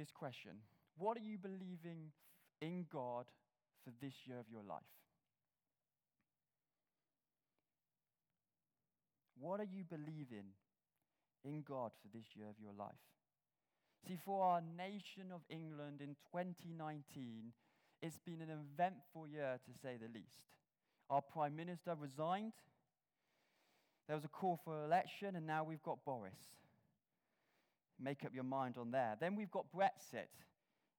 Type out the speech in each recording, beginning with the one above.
this question What are you believing in God for this year of your life? What are you believing in God for this year of your life? See, for our nation of England in 2019, it's been an eventful year to say the least. Our Prime Minister resigned, there was a call for election, and now we've got Boris. Make up your mind on there. Then we've got Brexit,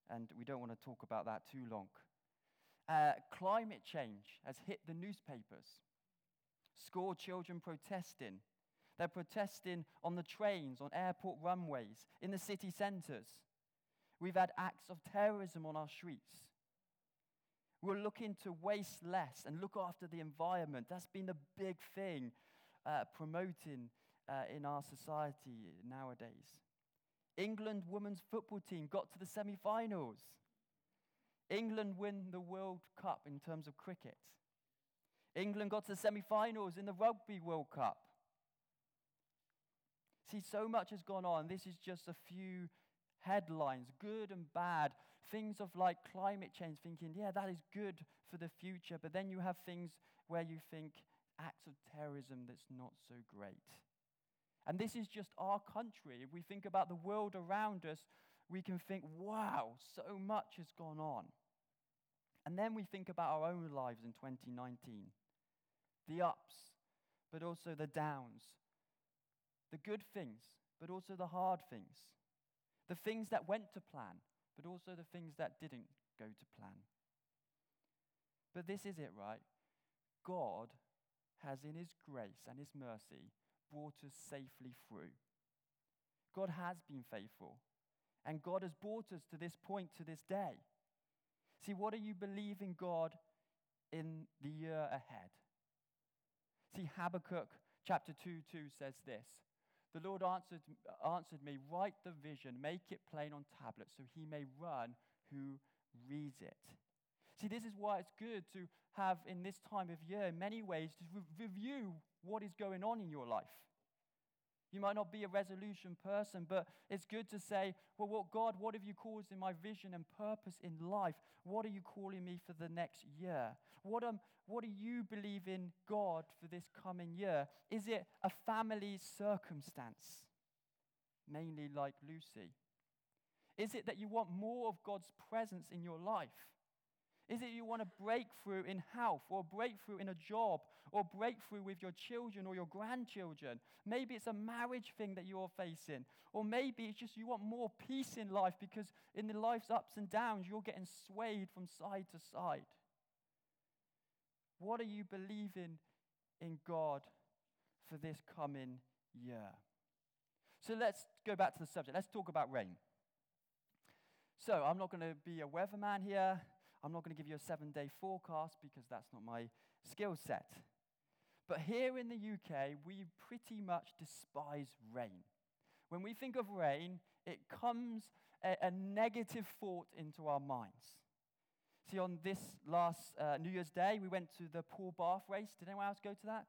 and we don't want to talk about that too long. Uh, climate change has hit the newspapers. School children protesting. They're protesting on the trains, on airport runways, in the city centres. We've had acts of terrorism on our streets. We're looking to waste less and look after the environment. That's been a big thing uh, promoting uh, in our society nowadays. England women's football team got to the semi finals. England win the World Cup in terms of cricket. England got to the semi finals in the Rugby World Cup. See, so much has gone on. This is just a few headlines, good and bad. Things of like climate change, thinking, yeah, that is good for the future. But then you have things where you think acts of terrorism that's not so great. And this is just our country. If we think about the world around us, we can think, wow, so much has gone on. And then we think about our own lives in 2019 the ups, but also the downs, the good things, but also the hard things, the things that went to plan, but also the things that didn't go to plan. But this is it, right? God has, in His grace and His mercy, brought us safely through. God has been faithful, and God has brought us to this point, to this day. See, what do you believe in God in the year ahead? See, Habakkuk chapter 2 2 says this The Lord answered, answered me, Write the vision, make it plain on tablets, so he may run who reads it. See, this is why it's good to have in this time of year, in many ways, to re- review what is going on in your life. You might not be a resolution person, but it's good to say, well, what God, what have you caused in my vision and purpose in life? What are you calling me for the next year? What, um, what do you believe in God for this coming year? Is it a family circumstance, mainly like Lucy? Is it that you want more of God's presence in your life? Is it you want a breakthrough in health or a breakthrough in a job or breakthrough with your children or your grandchildren? Maybe it's a marriage thing that you're facing. Or maybe it's just you want more peace in life because in the life's ups and downs, you're getting swayed from side to side. What are you believing in God for this coming year? So let's go back to the subject. Let's talk about rain. So I'm not going to be a weatherman here. I'm not going to give you a seven day forecast because that's not my skill set. But here in the UK, we pretty much despise rain. When we think of rain, it comes a, a negative thought into our minds. See, on this last uh, New Year's Day, we went to the Paul Bath race. Did anyone else go to that?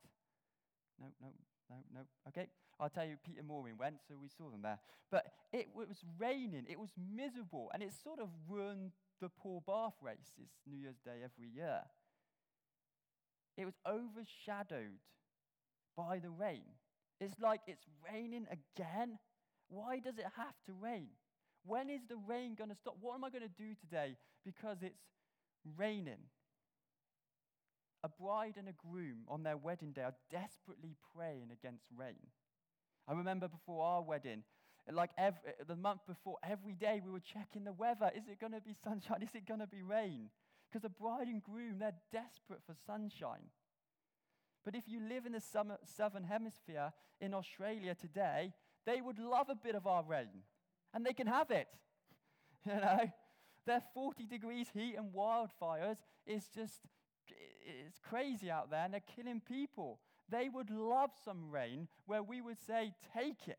No, no, no, no. Okay. I'll tell you, Peter Morin went, so we saw them there. But it, it was raining, it was miserable, and it sort of ruined the Paul Bath race. It's New Year's Day every year. It was overshadowed by the rain. It's like it's raining again. Why does it have to rain? When is the rain going to stop? What am I going to do today because it's raining? A bride and a groom on their wedding day are desperately praying against rain. I remember before our wedding, like every, the month before, every day we were checking the weather. Is it going to be sunshine? Is it going to be rain? Because the bride and groom, they're desperate for sunshine. But if you live in the summer, southern hemisphere in Australia today, they would love a bit of our rain. And they can have it. you know? Their 40 degrees heat and wildfires is just it's crazy out there and they're killing people. They would love some rain where we would say, take it.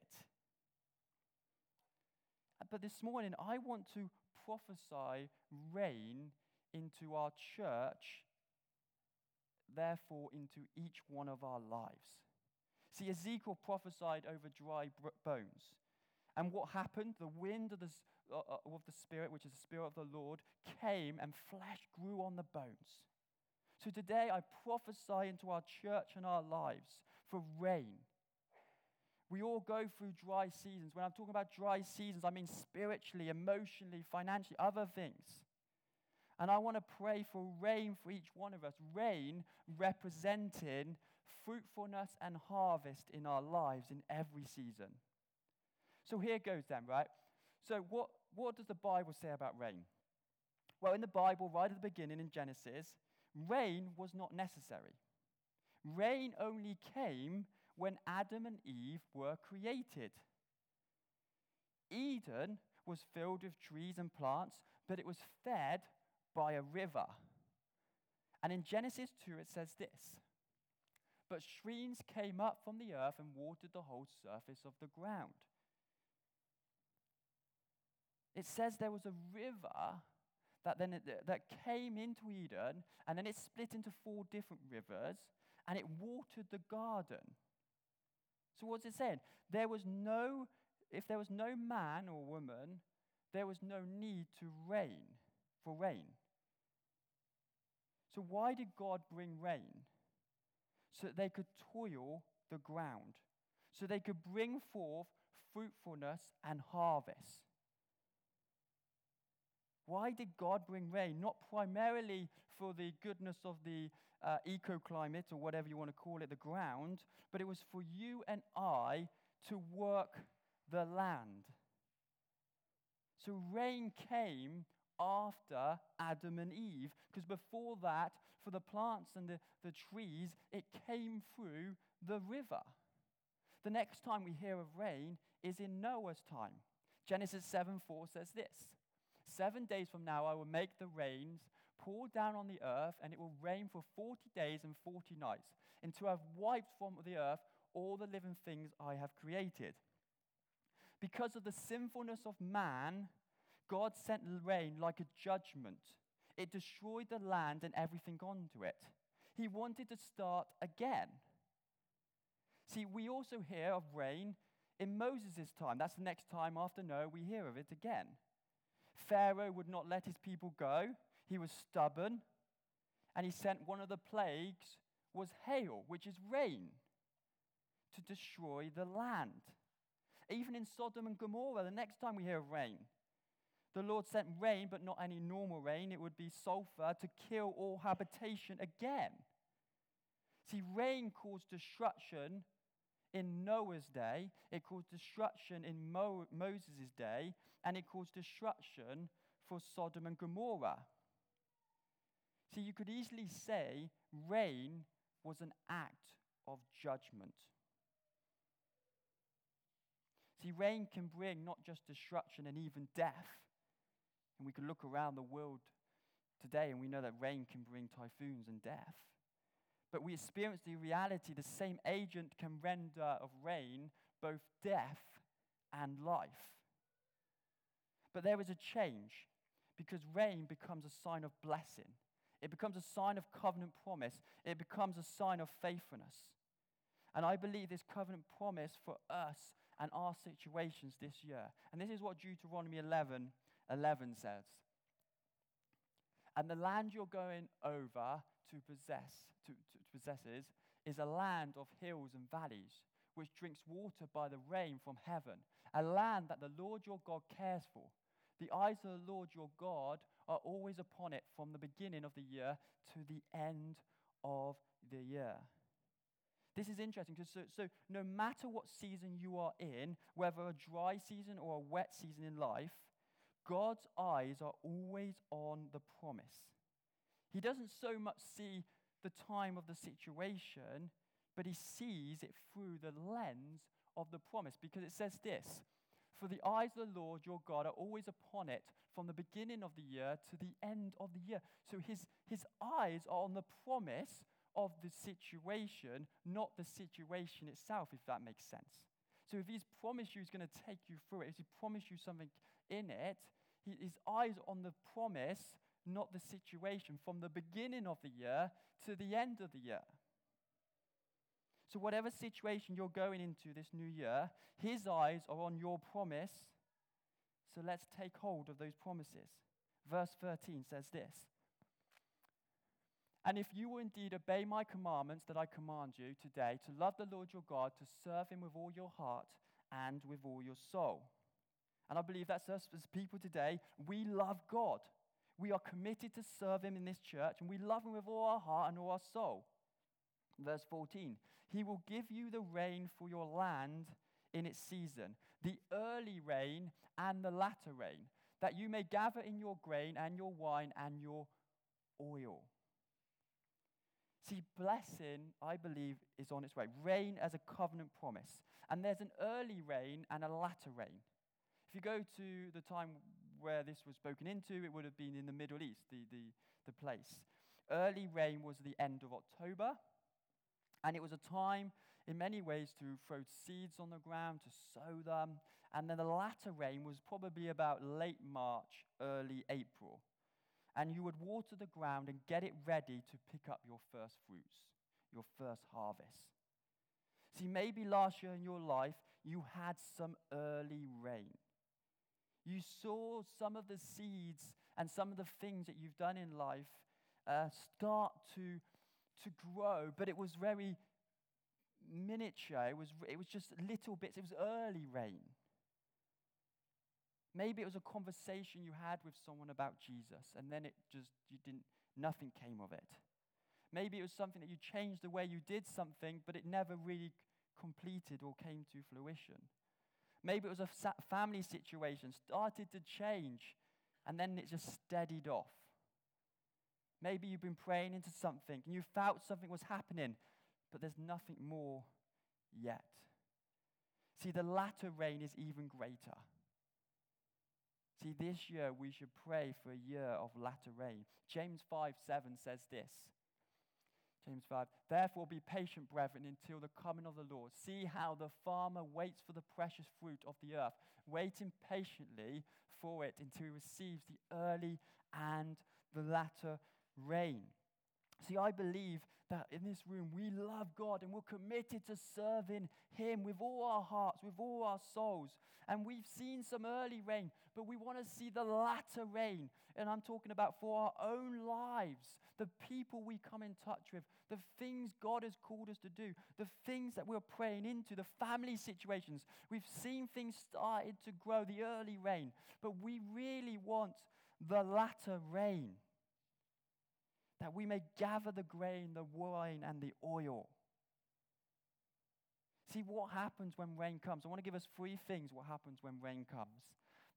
But this morning, I want to prophesy rain into our church, therefore, into each one of our lives. See, Ezekiel prophesied over dry bones. And what happened? The wind of the, uh, uh, of the Spirit, which is the Spirit of the Lord, came and flesh grew on the bones. So today I prophesy into our church and our lives for rain. We all go through dry seasons. When I'm talking about dry seasons, I mean spiritually, emotionally, financially, other things. And I want to pray for rain for each one of us. Rain representing fruitfulness and harvest in our lives in every season. So here goes then, right? So, what, what does the Bible say about rain? Well, in the Bible, right at the beginning in Genesis, rain was not necessary. Rain only came when Adam and Eve were created. Eden was filled with trees and plants, but it was fed by a river. And in Genesis 2, it says this But streams came up from the earth and watered the whole surface of the ground. It says there was a river that then it, that came into Eden, and then it split into four different rivers, and it watered the garden. So what's it saying? There was no, if there was no man or woman, there was no need to rain for rain. So why did God bring rain? So that they could toil the ground, so they could bring forth fruitfulness and harvest. Why did God bring rain? Not primarily for the goodness of the uh, ecoclimate or whatever you want to call it, the ground, but it was for you and I to work the land. So rain came after Adam and Eve, because before that, for the plants and the, the trees, it came through the river. The next time we hear of rain is in Noah's time. Genesis 7 4 says this Seven days from now, I will make the rains pour down on the earth, and it will rain for 40 days and 40 nights, until I've wiped from the earth all the living things I have created. Because of the sinfulness of man, God sent rain like a judgment. It destroyed the land and everything onto it. He wanted to start again. See, we also hear of rain in Moses' time. That's the next time after Noah we hear of it again. Pharaoh would not let his people go. He was stubborn. And he sent one of the plagues was hail, which is rain, to destroy the land. Even in Sodom and Gomorrah, the next time we hear of rain, the Lord sent rain, but not any normal rain. It would be sulfur to kill all habitation again. See, rain caused destruction in Noah's day, it caused destruction in Mo- Moses' day, and it caused destruction for Sodom and Gomorrah. See, you could easily say rain was an act of judgment. See, rain can bring not just destruction and even death. And we can look around the world today and we know that rain can bring typhoons and death. But we experience the reality the same agent can render of rain both death and life. But there is a change because rain becomes a sign of blessing. It becomes a sign of covenant promise. It becomes a sign of faithfulness. And I believe this covenant promise for us and our situations this year. And this is what Deuteronomy 11 11 says. And the land you're going over to possess, to, to possesses, is a land of hills and valleys, which drinks water by the rain from heaven, a land that the Lord your God cares for. The eyes of the Lord your God are always upon it from the beginning of the year to the end of the year. This is interesting because so, so, no matter what season you are in, whether a dry season or a wet season in life, God's eyes are always on the promise. He doesn't so much see the time of the situation, but he sees it through the lens of the promise because it says this For the eyes of the Lord your God are always upon it from the beginning of the year to the end of the year. So his, his eyes are on the promise of the situation, not the situation itself, if that makes sense. So if he's promised you he's going to take you through it, if he promised you something in it, he, his eyes on the promise, not the situation, from the beginning of the year to the end of the year. So, whatever situation you're going into this new year, his eyes are on your promise, So let's take hold of those promises. Verse 13 says this And if you will indeed obey my commandments that I command you today, to love the Lord your God, to serve him with all your heart and with all your soul. And I believe that's us as people today. We love God. We are committed to serve him in this church, and we love him with all our heart and all our soul. Verse 14 He will give you the rain for your land in its season, the early rain and the latter rain, that you may gather in your grain and your wine and your oil. See, blessing, I believe, is on its way. Rain as a covenant promise. And there's an early rain and a latter rain. If you go to the time where this was spoken into, it would have been in the Middle East, the, the, the place. Early rain was the end of October, and it was a time, in many ways, to throw seeds on the ground, to sow them. And then the latter rain was probably about late March, early April. And you would water the ground and get it ready to pick up your first fruits, your first harvest. See, maybe last year in your life, you had some early rain. You saw some of the seeds and some of the things that you've done in life uh, start to, to grow, but it was very miniature. It was, it was just little bits. It was early rain. Maybe it was a conversation you had with someone about Jesus, and then it just, you didn't, nothing came of it. Maybe it was something that you changed the way you did something, but it never really completed or came to fruition. Maybe it was a family situation, started to change, and then it just steadied off. Maybe you've been praying into something and you felt something was happening, but there's nothing more yet. See, the latter rain is even greater. See, this year we should pray for a year of latter rain. James 5 7 says this James 5. Therefore, be patient, brethren, until the coming of the Lord. See how the farmer waits for the precious fruit of the earth, waiting patiently for it until he receives the early and the latter rain. See, I believe that in this room we love God and we're committed to serving Him with all our hearts, with all our souls. And we've seen some early rain, but we want to see the latter rain. And I'm talking about for our own lives, the people we come in touch with, the things God has called us to do, the things that we're praying into, the family situations. We've seen things started to grow, the early rain, but we really want the latter rain that we may gather the grain, the wine, and the oil. See what happens when rain comes. I want to give us three things what happens when rain comes.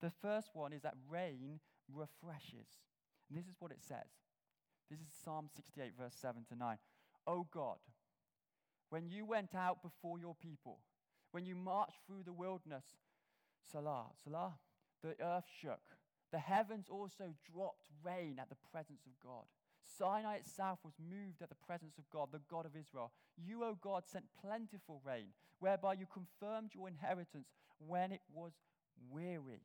The first one is that rain refreshes. And this is what it says. This is Psalm 68, verse 7 to 9. Oh God, when you went out before your people, when you marched through the wilderness, Selah, Selah, the earth shook. The heavens also dropped rain at the presence of God. Sinai itself was moved at the presence of God, the God of Israel. You, O God, sent plentiful rain, whereby you confirmed your inheritance when it was weary.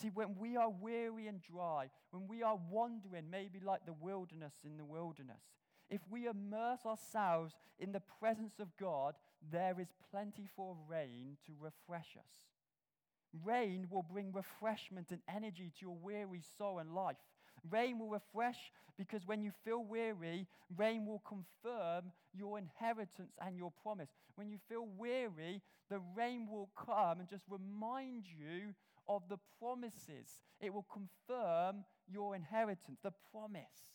See, when we are weary and dry, when we are wandering, maybe like the wilderness in the wilderness, if we immerse ourselves in the presence of God, there is plentiful rain to refresh us. Rain will bring refreshment and energy to your weary soul and life. Rain will refresh because when you feel weary, rain will confirm your inheritance and your promise. When you feel weary, the rain will come and just remind you of the promises. It will confirm your inheritance, the promise.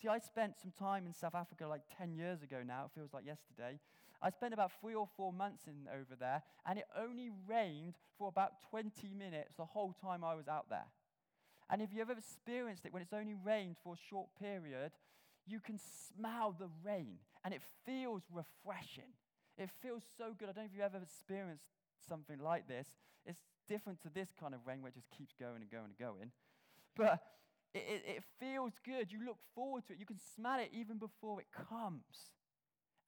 See, I spent some time in South Africa like 10 years ago now, it feels like yesterday. I spent about three or four months in, over there, and it only rained for about 20 minutes the whole time I was out there. And if you've ever experienced it when it's only rained for a short period, you can smell the rain, and it feels refreshing. It feels so good. I don't know if you've ever experienced something like this. It's different to this kind of rain where it just keeps going and going and going. But it, it, it feels good. You look forward to it. You can smell it even before it comes.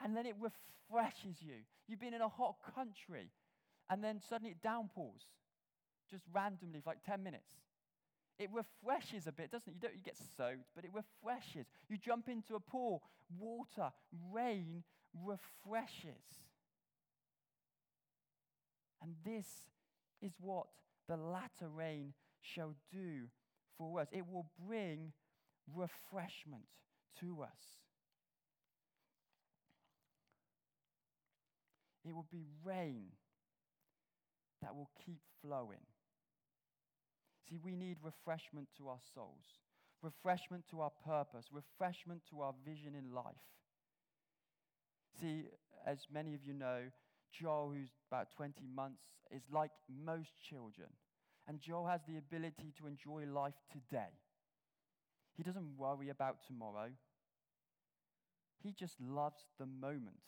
And then it refreshes you. You've been in a hot country, and then suddenly it downpours just randomly for like 10 minutes. It refreshes a bit, doesn't it? You don't you get soaked, but it refreshes. You jump into a pool, water, rain refreshes. And this is what the latter rain shall do for us. It will bring refreshment to us. It will be rain that will keep flowing. See, we need refreshment to our souls, refreshment to our purpose, refreshment to our vision in life. See, as many of you know, Joel, who's about 20 months, is like most children. And Joel has the ability to enjoy life today. He doesn't worry about tomorrow. He just loves the moment.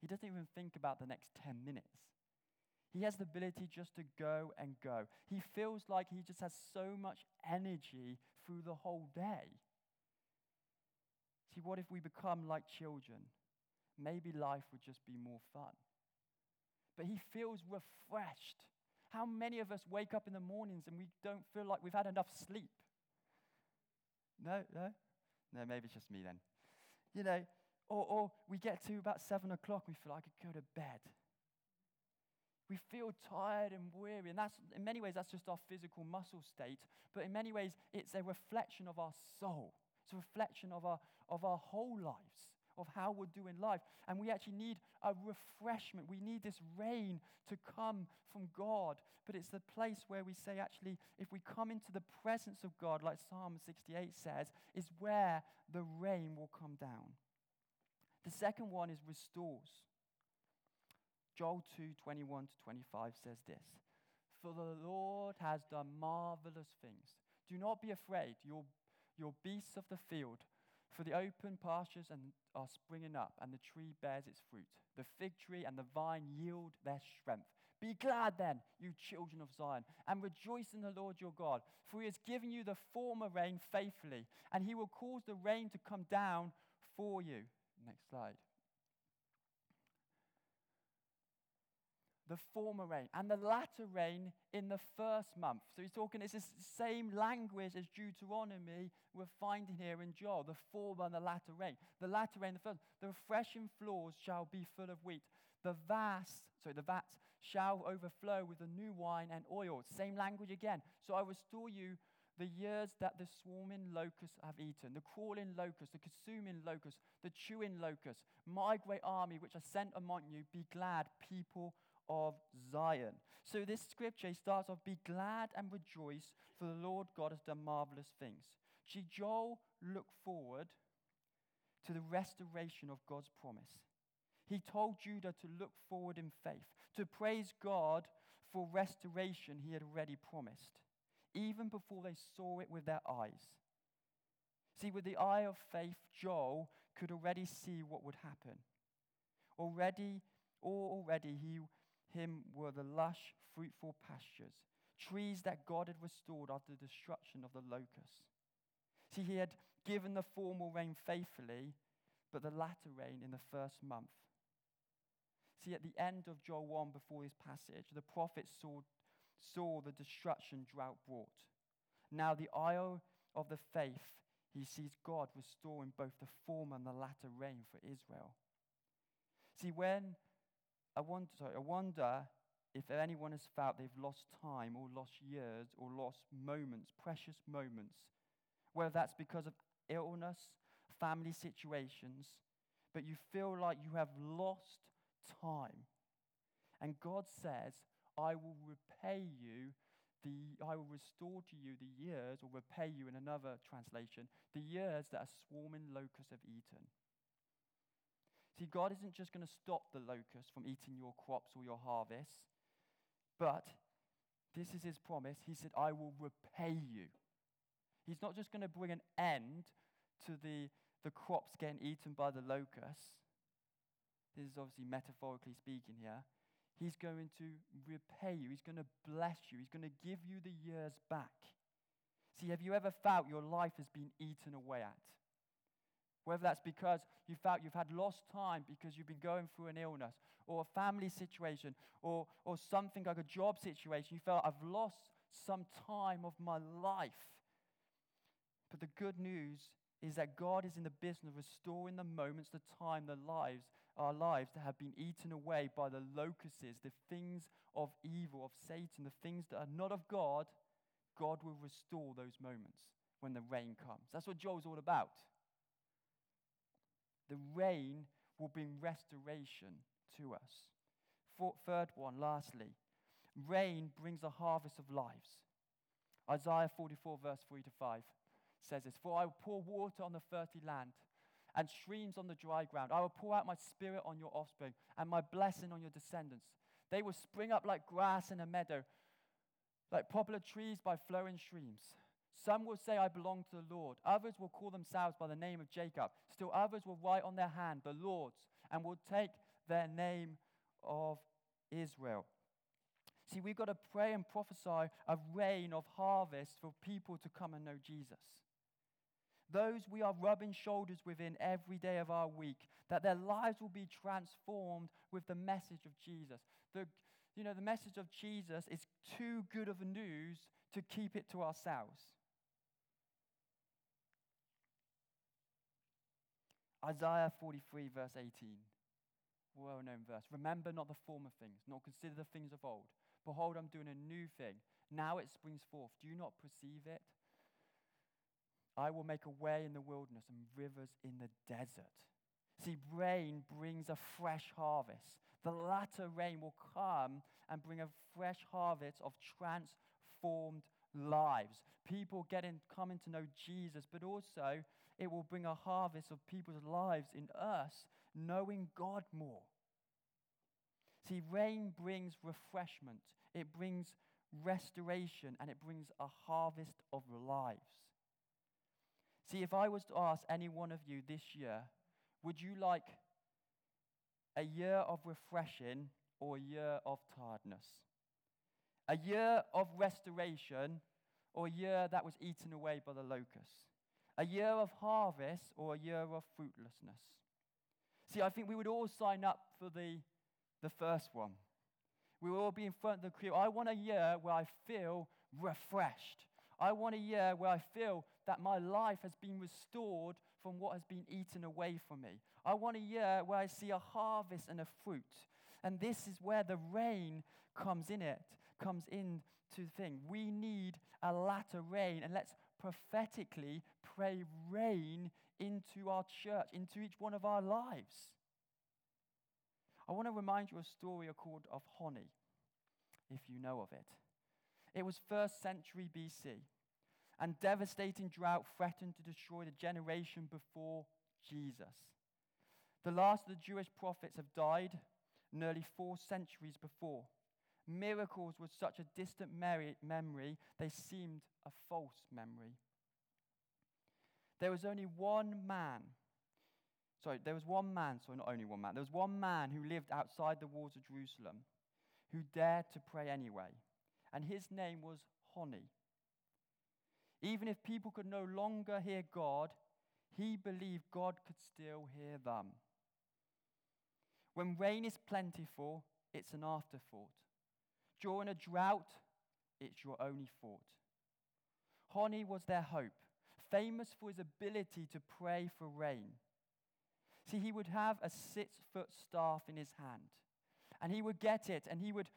He doesn't even think about the next 10 minutes. He has the ability just to go and go. He feels like he just has so much energy through the whole day. See, what if we become like children? Maybe life would just be more fun. But he feels refreshed. How many of us wake up in the mornings and we don't feel like we've had enough sleep? No, no? No, maybe it's just me then. You know, or, or we get to about seven o'clock, we feel like I could go to bed. We feel tired and weary, and that's in many ways that's just our physical muscle state. But in many ways, it's a reflection of our soul. It's a reflection of our of our whole lives, of how we're doing life. And we actually need a refreshment. We need this rain to come from God. But it's the place where we say, actually, if we come into the presence of God, like Psalm 68 says, is where the rain will come down. The second one is restores. Joel 2 21 to 25 says this For the Lord has done marvelous things. Do not be afraid, your, your beasts of the field, for the open pastures and are springing up, and the tree bears its fruit. The fig tree and the vine yield their strength. Be glad then, you children of Zion, and rejoice in the Lord your God, for he has given you the former rain faithfully, and he will cause the rain to come down for you. Next slide. The former rain and the latter rain in the first month. So he's talking, it's the same language as Deuteronomy we're finding here in Joel the former and the latter rain. The latter rain, the first. The refreshing floors shall be full of wheat. The vats, sorry, the vats shall overflow with the new wine and oil. Same language again. So I restore you the years that the swarming locusts have eaten, the crawling locusts, the consuming locusts, the chewing locusts, my great army which I sent among you, be glad, people of Zion. So this scripture starts off, be glad and rejoice, for the Lord God has done marvelous things. See, Joel looked forward to the restoration of God's promise. He told Judah to look forward in faith, to praise God for restoration he had already promised even before they saw it with their eyes. See, with the eye of faith, Joel could already see what would happen. Already, or already, he, him were the lush, fruitful pastures, trees that God had restored after the destruction of the locusts. See, he had given the formal rain faithfully, but the latter rain in the first month. See, at the end of Joel 1, before this passage, the prophet saw saw the destruction drought brought. Now, the eye of the faith, he sees God restoring both the former and the latter rain for Israel. See, when I wonder, sorry, I wonder if anyone has felt they've lost time or lost years or lost moments, precious moments, whether that's because of illness, family situations, but you feel like you have lost time. And God says, I will repay you the, I will restore to you the years, or repay you in another translation, the years that a swarming locust have eaten. See, God isn't just going to stop the locust from eating your crops or your harvests, but this is his promise. He said, I will repay you. He's not just going to bring an end to the, the crops getting eaten by the locusts. This is obviously metaphorically speaking here. He's going to repay you. He's going to bless you. He's going to give you the years back. See, have you ever felt your life has been eaten away at? Whether that's because you felt you've had lost time because you've been going through an illness, or a family situation, or, or something like a job situation, you felt, I've lost some time of my life. But the good news is that God is in the business of restoring the moments, the time, the lives our lives that have been eaten away by the locusts, the things of evil, of Satan, the things that are not of God, God will restore those moments when the rain comes. That's what Joel's all about. The rain will bring restoration to us. For, third one, lastly, rain brings a harvest of lives. Isaiah 44, verse 3 to 5 says this For I will pour water on the thirsty land and streams on the dry ground. I will pour out my spirit on your offspring and my blessing on your descendants. They will spring up like grass in a meadow, like poplar trees by flowing streams. Some will say, I belong to the Lord. Others will call themselves by the name of Jacob. Still others will write on their hand, the Lord's, and will take their name of Israel. See, we've got to pray and prophesy a rain of harvest for people to come and know Jesus. Those we are rubbing shoulders with in every day of our week, that their lives will be transformed with the message of Jesus. The, you know, the message of Jesus is too good of a news to keep it to ourselves. Isaiah 43, verse 18. Well known verse. Remember not the former things, nor consider the things of old. Behold, I'm doing a new thing. Now it springs forth. Do you not perceive it? I will make a way in the wilderness and rivers in the desert. See, rain brings a fresh harvest. The latter rain will come and bring a fresh harvest of transformed lives. People getting coming to know Jesus, but also it will bring a harvest of people's lives in us knowing God more. See, rain brings refreshment, it brings restoration, and it brings a harvest of lives. See, if I was to ask any one of you this year, would you like a year of refreshing or a year of tiredness? A year of restoration or a year that was eaten away by the locusts? A year of harvest or a year of fruitlessness? See, I think we would all sign up for the, the first one. We will all be in front of the queue. I want a year where I feel refreshed. I want a year where I feel that my life has been restored from what has been eaten away from me. I want a year where I see a harvest and a fruit. And this is where the rain comes in it, comes in to the thing. We need a latter rain, and let's prophetically pray rain into our church, into each one of our lives. I want to remind you a story called of Honi, if you know of it. It was first century BC, and devastating drought threatened to destroy the generation before Jesus. The last of the Jewish prophets have died nearly four centuries before. Miracles were such a distant memory, they seemed a false memory. There was only one man. Sorry, there was one man, sorry, not only one man. There was one man who lived outside the walls of Jerusalem who dared to pray anyway. And his name was Honi. Even if people could no longer hear God, he believed God could still hear them. When rain is plentiful, it's an afterthought. During a drought, it's your only thought. Honi was their hope famous for his ability to pray for rain. See, he would have a six foot staff in his hand, and he would get it, and he would,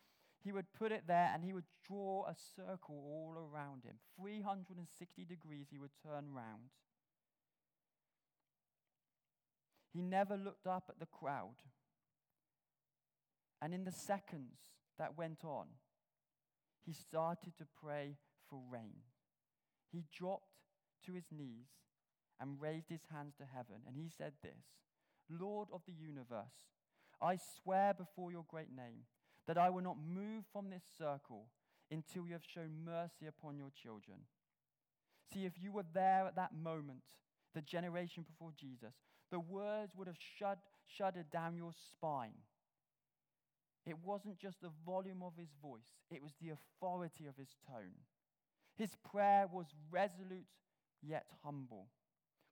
he would put it there, and he would draw a circle all around him. 360 degrees he would turn round. He never looked up at the crowd. And in the seconds that went on, he started to pray for rain. He dropped to his knees and raised his hands to heaven. And he said this Lord of the universe, I swear before your great name that I will not move from this circle until you have shown mercy upon your children. See, if you were there at that moment, the generation before Jesus, the words would have shud, shuddered down your spine. It wasn't just the volume of his voice, it was the authority of his tone. His prayer was resolute yet humble,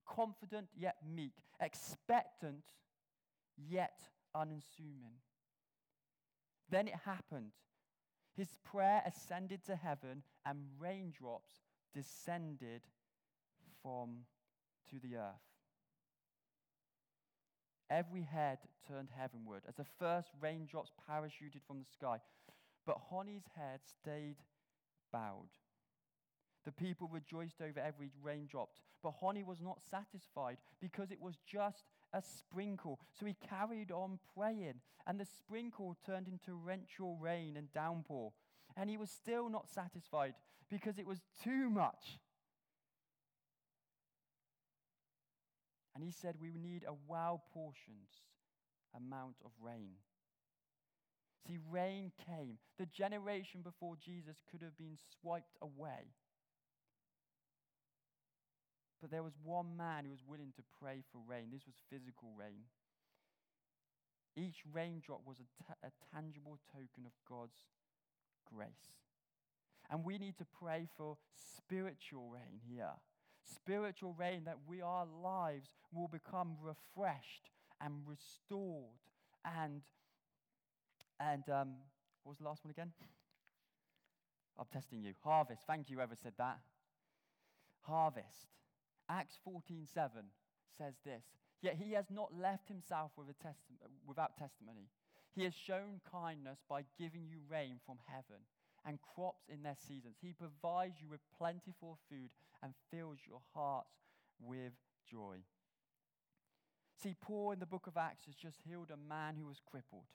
confident yet meek, expectant yet unassuming. Then it happened. His prayer ascended to heaven, and raindrops descended from to the earth. Every head turned heavenward as the first raindrops parachuted from the sky. But Honi's head stayed bowed. The people rejoiced over every raindrop, but Honi was not satisfied because it was just a sprinkle. So he carried on praying, and the sprinkle turned into torrential rain and downpour. And he was still not satisfied because it was too much. And he said, We need a wow portioned amount of rain. See, rain came. The generation before Jesus could have been swiped away. But there was one man who was willing to pray for rain. This was physical rain. Each raindrop was a tangible token of God's grace. And we need to pray for spiritual rain here. Spiritual rain that we, our lives will become refreshed and restored. And, and um, what was the last one again? I'm testing you. Harvest. Thank you, whoever said that. Harvest. Acts 14:7 says this. Yet he has not left himself with testi- without testimony. He has shown kindness by giving you rain from heaven and crops in their seasons. He provides you with plentiful food and fills your hearts with joy. See, Paul in the book of Acts has just healed a man who was crippled.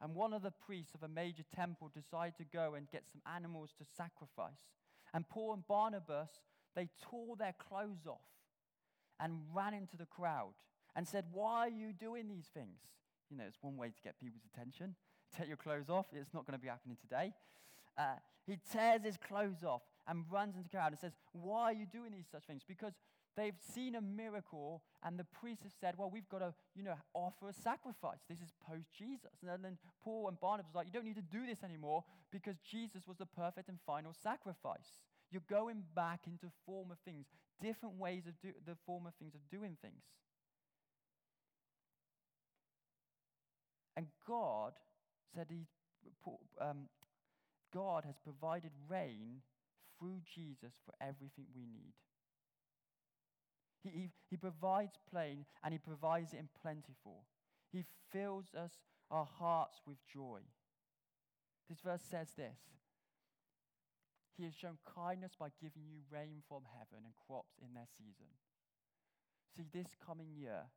And one of the priests of a major temple decided to go and get some animals to sacrifice. And Paul and Barnabas they tore their clothes off and ran into the crowd and said, Why are you doing these things? You know, it's one way to get people's attention. Take your clothes off. It's not going to be happening today. Uh, he tears his clothes off and runs into the crowd and says, Why are you doing these such things? Because they've seen a miracle and the priests have said, Well, we've got to, you know, offer a sacrifice. This is post Jesus. And then Paul and Barnabas was like, You don't need to do this anymore because Jesus was the perfect and final sacrifice. You're going back into former things, different ways of do, the former things of doing things. And God said he, um, God has provided rain through Jesus for everything we need. He, he, he provides plain and he provides it in plentiful. He fills us, our hearts with joy. This verse says this he has shown kindness by giving you rain from heaven and crops in their season. See, this coming year,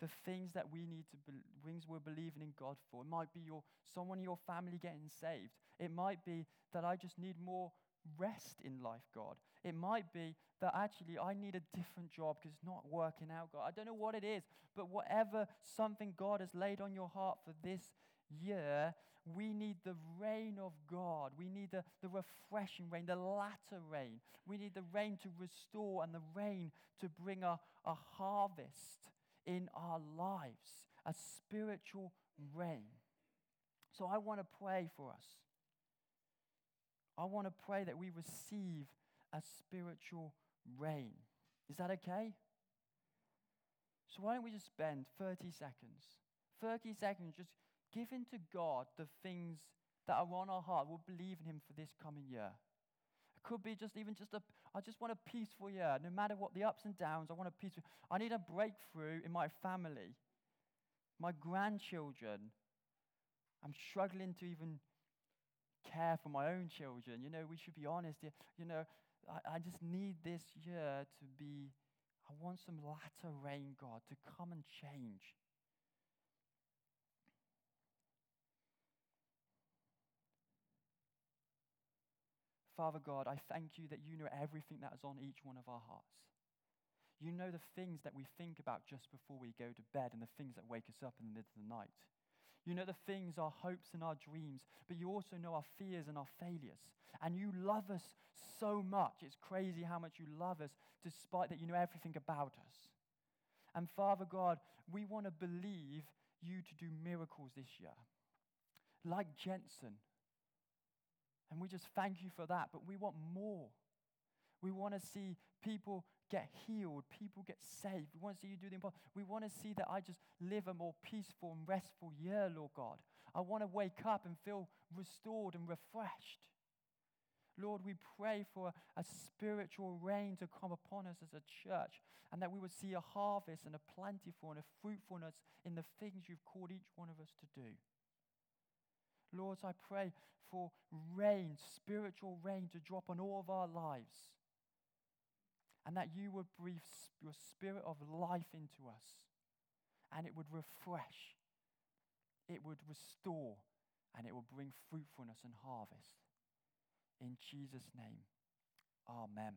the things that we need to, be, things we're believing in God for. It might be your someone in your family getting saved. It might be that I just need more rest in life, God. It might be that actually I need a different job because it's not working out, God. I don't know what it is, but whatever something God has laid on your heart for this year, we need the rain of God. We need the, the refreshing rain, the latter rain. We need the rain to restore and the rain to bring a, a harvest in our lives, a spiritual rain. So I want to pray for us. I want to pray that we receive a spiritual rain. Is that okay? So why don't we just spend 30 seconds? 30 seconds just giving to God the things that are on our heart. We'll believe in Him for this coming year. Could be just even just a, I just want a peaceful year. No matter what the ups and downs, I want a peaceful, I need a breakthrough in my family, my grandchildren. I'm struggling to even care for my own children. You know, we should be honest. here. You know, I, I just need this year to be, I want some latter rain, God, to come and change. Father God, I thank you that you know everything that is on each one of our hearts. You know the things that we think about just before we go to bed and the things that wake us up in the middle of the night. You know the things, our hopes and our dreams, but you also know our fears and our failures. And you love us so much. It's crazy how much you love us, despite that you know everything about us. And Father God, we want to believe you to do miracles this year. Like Jensen, and we just thank you for that, but we want more. We want to see people get healed, people get saved. We want to see you do the impossible. We want to see that I just live a more peaceful and restful year, Lord God. I want to wake up and feel restored and refreshed. Lord, we pray for a, spiritual rain to come upon us as a church and that we would see a harvest and a plentiful and a fruitfulness in the things you've called each one of us to do. Lord, I pray for rain, spiritual rain to drop on all of our lives. And that you would breathe your spirit of life into us. And it would refresh, it would restore, and it will bring fruitfulness and harvest. In Jesus' name, amen.